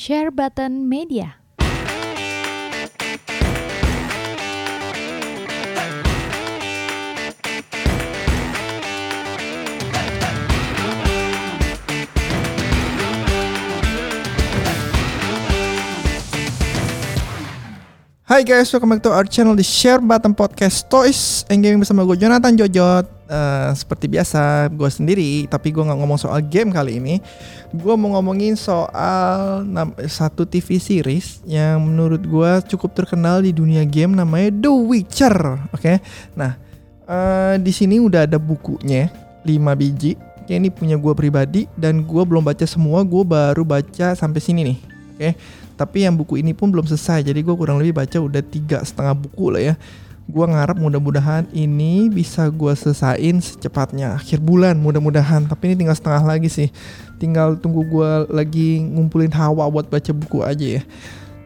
Share Button Media. Hai guys, welcome back to our channel di Share Button Podcast Toys and Gaming bersama gue Jonathan Jojot uh, Seperti biasa, gue sendiri, tapi gue nggak ngomong soal game kali ini Gue mau ngomongin soal satu TV series yang menurut gue cukup terkenal di dunia game namanya The Witcher Oke, okay? nah uh, di sini udah ada bukunya 5 biji ini punya gue pribadi dan gue belum baca semua, gue baru baca sampai sini nih Oke, okay? tapi yang buku ini pun belum selesai jadi gue kurang lebih baca udah tiga setengah buku lah ya gue ngarep mudah-mudahan ini bisa gue selesaiin secepatnya akhir bulan mudah-mudahan. Tapi ini tinggal setengah lagi sih. Tinggal tunggu gue lagi ngumpulin hawa buat baca buku aja ya.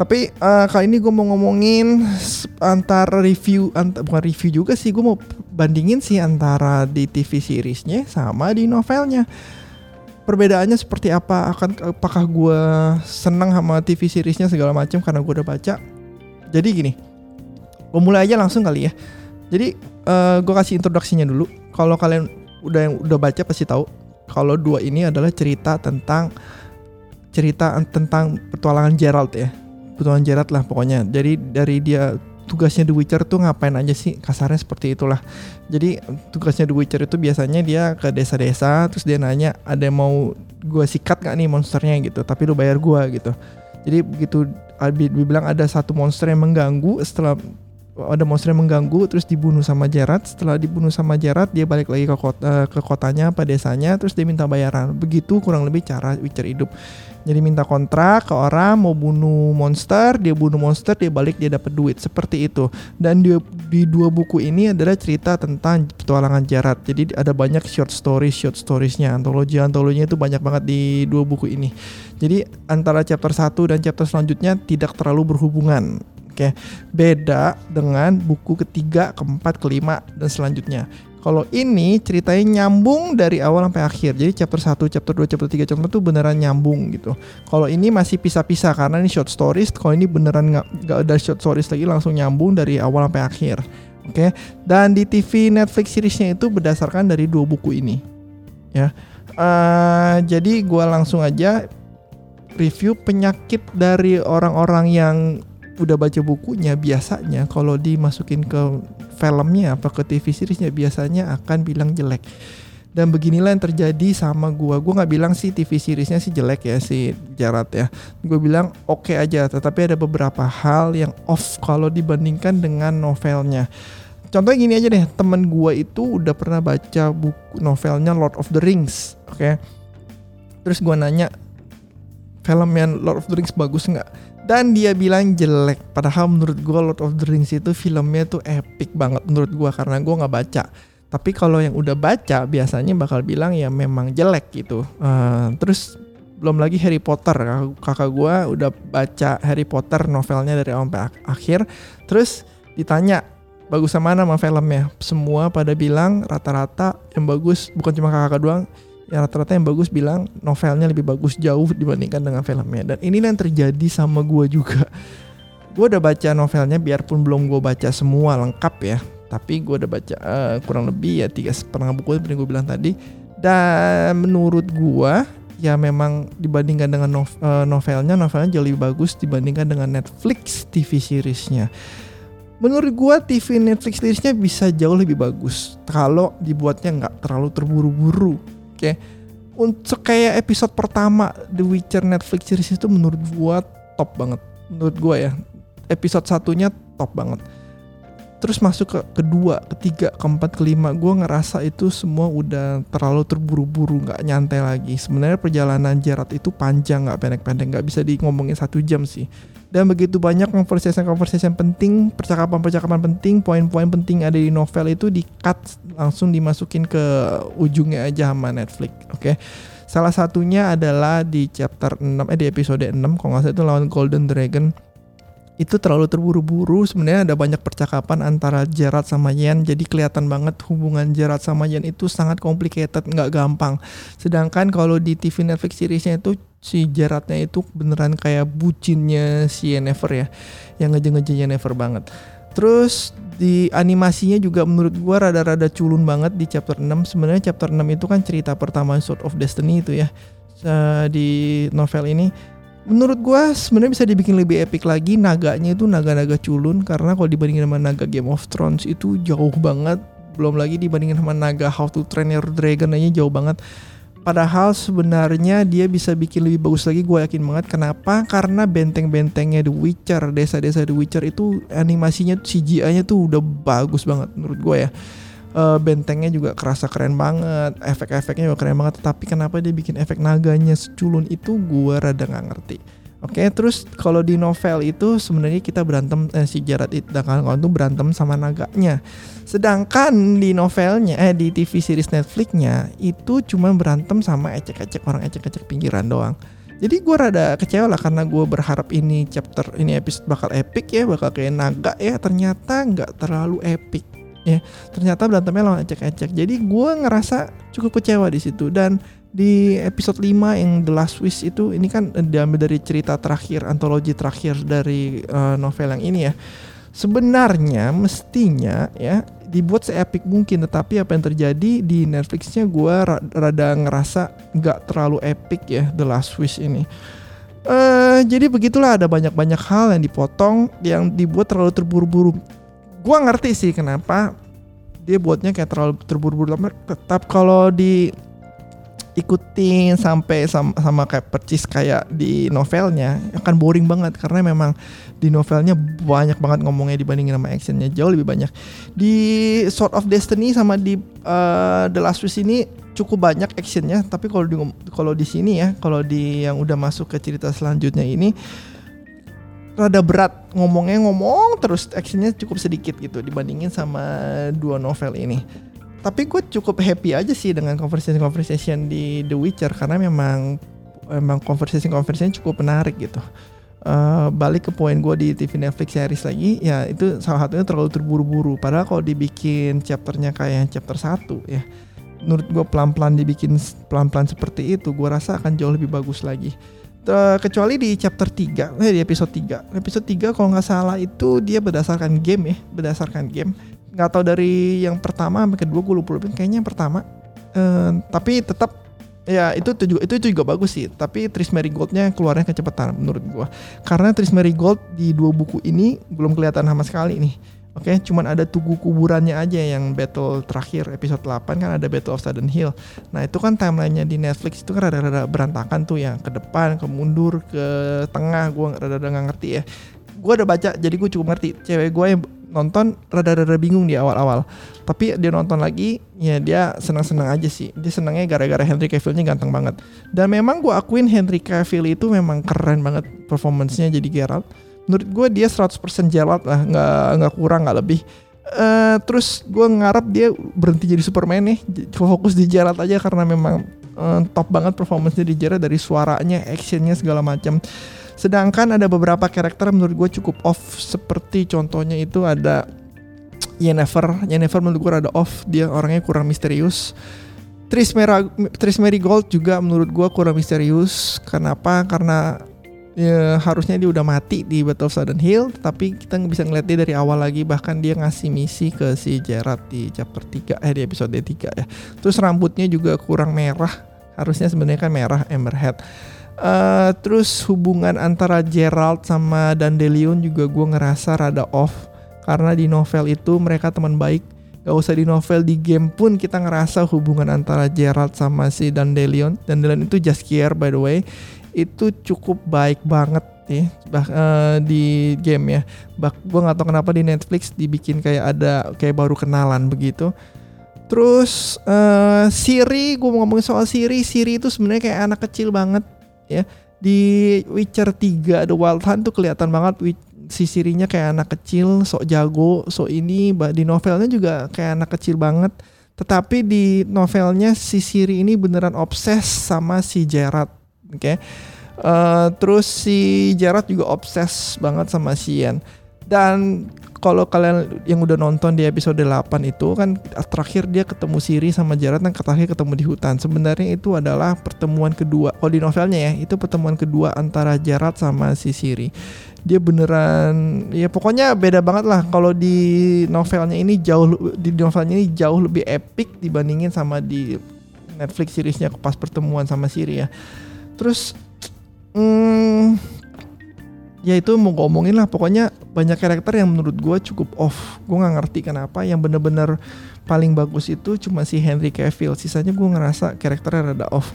Tapi uh, kali ini gue mau ngomongin antara review antar, bukan review juga sih gue mau bandingin sih antara di TV seriesnya sama di novelnya. Perbedaannya seperti apa? Akan apakah gue senang sama TV seriesnya segala macam karena gue udah baca? Jadi gini gue mulai aja langsung kali ya. Jadi uh, gue kasih introduksinya dulu. Kalau kalian udah yang udah baca pasti tahu. Kalau dua ini adalah cerita tentang cerita tentang petualangan Gerald ya. Petualangan Gerald lah pokoknya. Jadi dari dia tugasnya The Witcher tuh ngapain aja sih? Kasarnya seperti itulah. Jadi tugasnya The Witcher itu biasanya dia ke desa-desa terus dia nanya ada yang mau gue sikat gak nih monsternya? gitu. Tapi lu bayar gue gitu. Jadi begitu bilang ada satu monster yang mengganggu setelah ada monster yang mengganggu terus dibunuh sama Gerard setelah dibunuh sama Gerard dia balik lagi ke kota ke kotanya apa desanya terus dia minta bayaran begitu kurang lebih cara Witcher hidup jadi minta kontrak ke orang mau bunuh monster, dia bunuh monster, dia balik dia dapat duit seperti itu. Dan di, di dua buku ini adalah cerita tentang petualangan Jarat. Jadi ada banyak short stories, short storiesnya, antologi antologinya itu banyak banget di dua buku ini. Jadi antara chapter 1 dan chapter selanjutnya tidak terlalu berhubungan. Oke, beda dengan buku ketiga, keempat, kelima dan selanjutnya. Kalau ini ceritanya nyambung dari awal sampai akhir. Jadi chapter 1, chapter 2, chapter 3, chapter 2 beneran nyambung gitu. Kalau ini masih pisah-pisah karena ini short stories. Kalau ini beneran nggak nggak ada short stories lagi langsung nyambung dari awal sampai akhir. Oke. Okay? Dan di TV Netflix seriesnya itu berdasarkan dari dua buku ini. Ya. Uh, jadi gua langsung aja review penyakit dari orang-orang yang udah baca bukunya biasanya kalau dimasukin ke filmnya apa ke TV seriesnya biasanya akan bilang jelek. Dan beginilah yang terjadi sama gua. Gua nggak bilang sih TV seriesnya sih jelek ya si Jarat ya. Gue bilang oke okay aja tetapi ada beberapa hal yang off kalau dibandingkan dengan novelnya. Contohnya gini aja deh temen gua itu udah pernah baca buku novelnya Lord of the Rings oke? Okay? terus gua nanya filmnya Lord of the Rings bagus nggak dan dia bilang jelek. Padahal menurut gue Lord of the Rings itu filmnya tuh epic banget menurut gue karena gue nggak baca. Tapi kalau yang udah baca biasanya bakal bilang ya memang jelek gitu. Uh, terus belum lagi Harry Potter. Kakak gue udah baca Harry Potter novelnya dari awal sampai akhir. Terus ditanya bagus sama mana sama filmnya? Semua pada bilang rata-rata yang bagus. Bukan cuma kakak doang ya rata-rata yang bagus bilang novelnya lebih bagus jauh dibandingkan dengan filmnya. Dan ini yang terjadi sama gue juga. Gue udah baca novelnya biarpun belum gue baca semua lengkap ya. Tapi gue udah baca uh, kurang lebih ya tiga setengah buku seperti gue bilang tadi. Dan menurut gue ya memang dibandingkan dengan nov, uh, novelnya novelnya jauh lebih bagus dibandingkan dengan Netflix TV seriesnya. Menurut gue TV Netflix seriesnya bisa jauh lebih bagus kalau dibuatnya nggak terlalu terburu-buru Oke. Untuk kayak episode pertama The Witcher Netflix series itu menurut gua top banget. Menurut gua ya. Episode satunya top banget. Terus masuk ke kedua, ketiga, keempat, kelima, gue ngerasa itu semua udah terlalu terburu-buru, nggak nyantai lagi. Sebenarnya perjalanan Gerard itu panjang, nggak pendek-pendek, nggak bisa di ngomongin satu jam sih dan begitu banyak conversation-conversation penting, percakapan-percakapan penting, poin-poin penting ada di novel itu di cut langsung dimasukin ke ujungnya aja sama Netflix. Oke. Okay? Salah satunya adalah di chapter 6 eh di episode 6 kalau nggak salah itu lawan Golden Dragon itu terlalu terburu-buru. Sebenarnya ada banyak percakapan antara Gerard sama Yen. Jadi kelihatan banget hubungan Gerard sama Yen itu sangat complicated nggak gampang. Sedangkan kalau di TV Netflix seriesnya itu si Gerardnya itu beneran kayak bucinnya si Yennefer ya. Yang ngeje-ngeje Yennefer banget. Terus di animasinya juga menurut gua rada-rada culun banget di chapter 6 sebenarnya chapter 6 itu kan cerita pertama Sword of Destiny itu ya di novel ini menurut gua sebenarnya bisa dibikin lebih epic lagi naganya itu naga-naga culun karena kalau dibandingin sama naga Game of Thrones itu jauh banget. Belum lagi dibandingin sama naga How to Train Your Dragon aja jauh banget. Padahal sebenarnya dia bisa bikin lebih bagus lagi gue yakin banget. Kenapa? Karena benteng-bentengnya The Witcher desa-desa The Witcher itu animasinya CGI-nya tuh udah bagus banget menurut gue ya uh, bentengnya juga kerasa keren banget, efek-efeknya juga keren banget. Tapi kenapa dia bikin efek naganya seculun itu gue rada nggak ngerti. Oke, okay, terus kalau di novel itu sebenarnya kita berantem eh, si Jared itu kalau itu berantem sama naganya. Sedangkan di novelnya eh di TV series Netflixnya itu cuma berantem sama ecek-ecek orang ecek-ecek pinggiran doang. Jadi gue rada kecewa lah karena gue berharap ini chapter ini episode bakal epic ya, bakal kayak naga ya. Ternyata nggak terlalu epic ya ternyata berantemnya lawan ecek-ecek. Jadi gue ngerasa cukup kecewa di situ. Dan di episode 5 yang The Last Wish itu ini kan diambil dari cerita terakhir antologi terakhir dari uh, novel yang ini ya. Sebenarnya mestinya ya dibuat seepik mungkin. Tetapi apa yang terjadi di Netflixnya gue rada ngerasa nggak terlalu epic ya The Last Wish ini. Uh, jadi begitulah. Ada banyak-banyak hal yang dipotong yang dibuat terlalu terburu-buru gue ngerti sih kenapa dia buatnya kayak terlalu terburu-buru tetap kalau di ikutin sampai sama, sama kayak percis kayak di novelnya akan boring banget. Karena memang di novelnya banyak banget ngomongnya dibandingin sama actionnya jauh lebih banyak. Di Sword of Destiny sama di uh, The Last Wish ini cukup banyak actionnya. Tapi kalau di kalau di sini ya kalau di yang udah masuk ke cerita selanjutnya ini rada berat ngomongnya ngomong terus actionnya cukup sedikit gitu dibandingin sama dua novel ini. Tapi gue cukup happy aja sih dengan conversation conversation di The Witcher karena memang memang conversation conversation cukup menarik gitu. Uh, balik ke poin gue di TV Netflix series lagi ya itu salah satunya terlalu terburu-buru. Padahal kalau dibikin chapternya kayak chapter 1 ya menurut gue pelan-pelan dibikin pelan-pelan seperti itu gue rasa akan jauh lebih bagus lagi kecuali di chapter 3 eh di episode 3 episode 3 kalau nggak salah itu dia berdasarkan game ya berdasarkan game. Nggak tahu dari yang pertama sampai kedua gue lupa lupa kayaknya yang pertama. Uh, tapi tetap ya itu itu juga itu juga bagus sih. Tapi Tris Marigoldnya keluarnya kecepatan menurut gue karena Tris Marigold di dua buku ini belum kelihatan sama sekali nih Oke, okay, cuman ada tugu kuburannya aja yang battle terakhir episode 8 kan ada Battle of Sudden Hill. Nah, itu kan timelinenya di Netflix itu kan rada-rada berantakan tuh yang ke depan, ke mundur, ke tengah, gua rada-rada nggak ngerti ya. Gua udah baca jadi gue cukup ngerti. Cewek gue yang nonton rada-rada bingung di awal-awal. Tapi dia nonton lagi, ya dia senang-senang aja sih. Dia senangnya gara-gara Henry Cavill-nya ganteng banget. Dan memang gue akuin Henry Cavill itu memang keren banget performance-nya jadi Geralt menurut gue dia 100% Geralt lah nggak nggak kurang nggak lebih uh, terus gue ngarep dia berhenti jadi Superman nih fokus di Geralt aja karena memang uh, top banget performance di Geralt dari suaranya actionnya segala macam sedangkan ada beberapa karakter menurut gue cukup off seperti contohnya itu ada Yennefer Yennefer menurut gue ada off dia orangnya kurang misterius Tris, Mera, Tris Gold juga menurut gue kurang misterius. Kenapa? Karena ya, harusnya dia udah mati di Battle of Sudden Hill tapi kita bisa ngeliat dia dari awal lagi. Bahkan dia ngasih misi ke si Gerard di chapter 3 eh di episode 3 ya. Terus rambutnya juga kurang merah. Harusnya sebenarnya kan merah Emberhead uh, terus hubungan antara Gerald sama Dandelion juga gue ngerasa rada off. Karena di novel itu mereka teman baik. Gak usah di novel, di game pun kita ngerasa hubungan antara Gerald sama si Dandelion. Dandelion itu just care by the way itu cukup baik banget nih bah, uh, di game ya. Bah, gue nggak tahu kenapa di Netflix dibikin kayak ada kayak baru kenalan begitu. Terus uh, Siri, gue mau ngomongin soal Siri. Siri itu sebenarnya kayak anak kecil banget ya. Di Witcher 3 The Wild Hunt tuh kelihatan banget si Sirinya kayak anak kecil, sok jago, sok ini. Di novelnya juga kayak anak kecil banget. Tetapi di novelnya si Siri ini beneran obses sama si Gerard Oke. Okay? Uh, terus si Gerard juga obses banget sama Sian. Dan kalau kalian yang udah nonton di episode 8 itu kan terakhir dia ketemu Siri sama Gerard dan terakhir ketemu di hutan. Sebenarnya itu adalah pertemuan kedua. Kalau di novelnya ya, itu pertemuan kedua antara Gerard sama si Siri. Dia beneran ya pokoknya beda banget lah kalau di novelnya ini jauh di novelnya ini jauh lebih epic dibandingin sama di Netflix seriesnya pas pertemuan sama Siri ya. Terus hmm, ya itu mau ngomongin lah. Pokoknya banyak karakter yang menurut gue cukup off. Gue nggak ngerti kenapa. Yang bener-bener paling bagus itu cuma si Henry Cavill. Sisanya gue ngerasa karakternya rada off.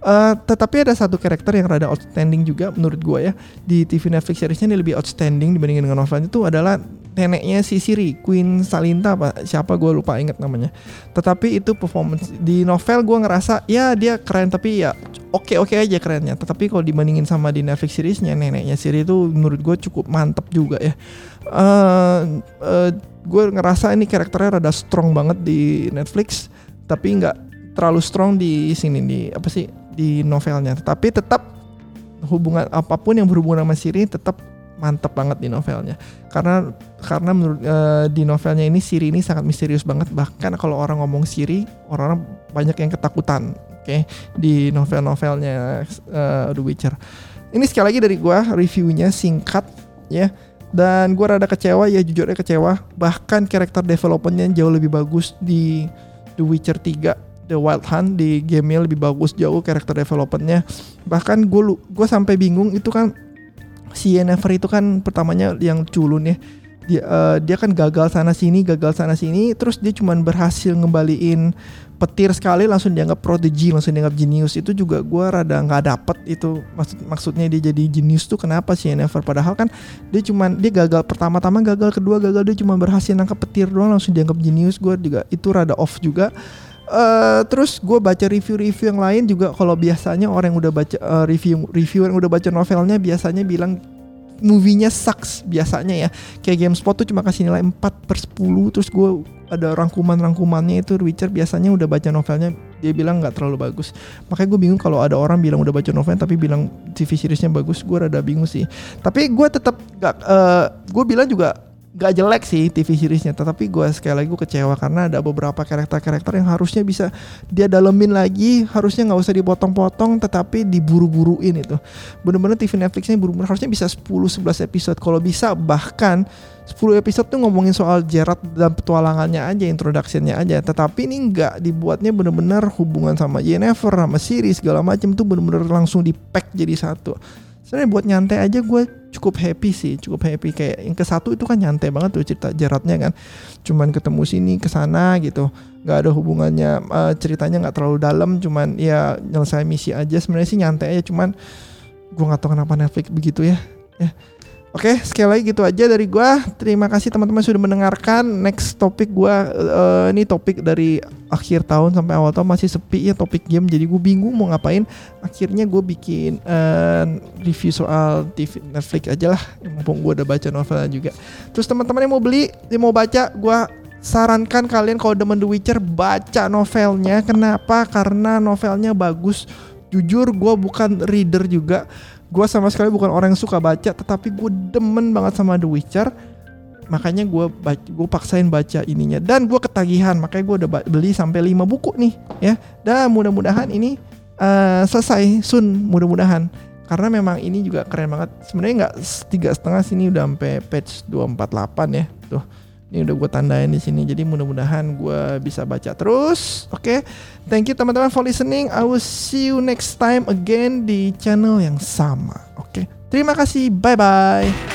Uh, tetapi ada satu karakter yang rada outstanding juga menurut gue ya. Di TV Netflix seriesnya ini lebih outstanding dibandingin dengan novelnya itu adalah neneknya si Siri Queen Salinta apa siapa? Gue lupa inget namanya. Tetapi itu performance di novel gue ngerasa ya dia keren tapi ya oke oke aja kerennya. Tetapi kalau dibandingin sama di Netflix seriesnya neneknya Siri itu menurut gue cukup mantep juga ya. Uh, uh, gue ngerasa ini karakternya rada strong banget di Netflix tapi nggak terlalu strong di sini di apa sih di novelnya. Tapi tetap hubungan apa pun yang berhubungan sama Siri tetap mantap banget di novelnya. Karena karena menurut uh, di novelnya ini Siri ini sangat misterius banget. Bahkan kalau orang ngomong Siri orang-orang banyak yang ketakutan oke okay? di novel-novelnya uh, The Witcher. Ini sekali lagi dari gua reviewnya singkat ya. Dan gua rada kecewa ya jujur kecewa. Bahkan karakter developmentnya jauh lebih bagus di The Witcher 3 The Wild Hunt di gamenya lebih bagus jauh karakter developmentnya. Bahkan gue gue sampai bingung itu kan si Yennefer itu kan pertamanya yang culun ya. Dia uh, dia kan gagal sana sini gagal sana sini terus dia cuman berhasil ngembaliin petir sekali langsung dianggap prodigy langsung dianggap jenius itu juga gue rada nggak dapet itu. Maksud maksudnya dia jadi jenius tuh kenapa sih Yennefer? Padahal kan dia cuman dia gagal pertama-tama gagal kedua gagal dia cuma berhasil nangkap petir doang langsung dianggap jenius gue juga itu rada off juga Uh, terus gue baca review-review yang lain juga kalau biasanya orang yang udah baca uh, review review yang udah baca novelnya biasanya bilang movie-nya sucks biasanya ya. Kayak GameSpot tuh cuma kasih nilai 4 per 10 terus gue ada rangkuman-rangkumannya itu Witcher biasanya udah baca novelnya dia bilang nggak terlalu bagus. Makanya gue bingung kalau ada orang bilang udah baca novel tapi bilang TV seriesnya bagus gue rada bingung sih. Tapi gue tetap gak uh, eh, gue bilang juga gak jelek sih TV seriesnya tetapi gue sekali lagi gue kecewa karena ada beberapa karakter-karakter yang harusnya bisa dia dalemin lagi harusnya nggak usah dipotong-potong tetapi diburu-buruin itu. Bener-bener TV Netflixnya buru-buru harusnya bisa 10-11 episode. Kalau bisa bahkan 10 episode tuh ngomongin soal Gerard dan petualangannya aja introductionnya aja. Tetapi ini nggak dibuatnya bener-bener hubungan sama Jennifer sama series segala macam tuh bener-bener langsung di pack jadi satu sebenarnya buat nyantai aja gue cukup happy sih cukup happy. Kayak yang ke satu itu kan nyantai banget tuh cerita jaratnya kan. Cuman ketemu sini ke sana gitu. Nggak ada hubungannya uh, ceritanya nggak terlalu dalam cuman ya nyelesai misi aja. Sebenarnya sih nyantai aja cuman gue nggak tahu kenapa Netflix begitu ya. Ya Oke, sekali lagi gitu aja dari gua. Terima kasih teman-teman sudah mendengarkan. Next topik gua uh, ini topik dari akhir tahun sampai awal tahun masih sepi ya topik game. Jadi gue bingung mau ngapain. Akhirnya gue bikin uh, review soal TV Netflix aja lah. Mumpung gue udah baca novelnya juga. Terus teman-teman yang mau beli, yang mau baca, gua sarankan kalian kalau demen The Witcher baca novelnya. Kenapa? Karena novelnya bagus. Jujur gue bukan reader juga gue sama sekali bukan orang yang suka baca tetapi gue demen banget sama The Witcher. Makanya gue gue paksain baca ininya. Dan gue ketagihan makanya gue udah beli sampai 5 buku nih ya. Dan mudah-mudahan ini uh, selesai sun mudah-mudahan. Karena memang ini juga keren banget. Sebenarnya nggak tiga setengah sini udah sampai page 248 ya tuh ini udah gue tandain di sini. Jadi mudah-mudahan gue bisa baca terus. Oke, okay? thank you teman-teman for listening. I will see you next time again di channel yang sama. Oke, okay? terima kasih. Bye bye.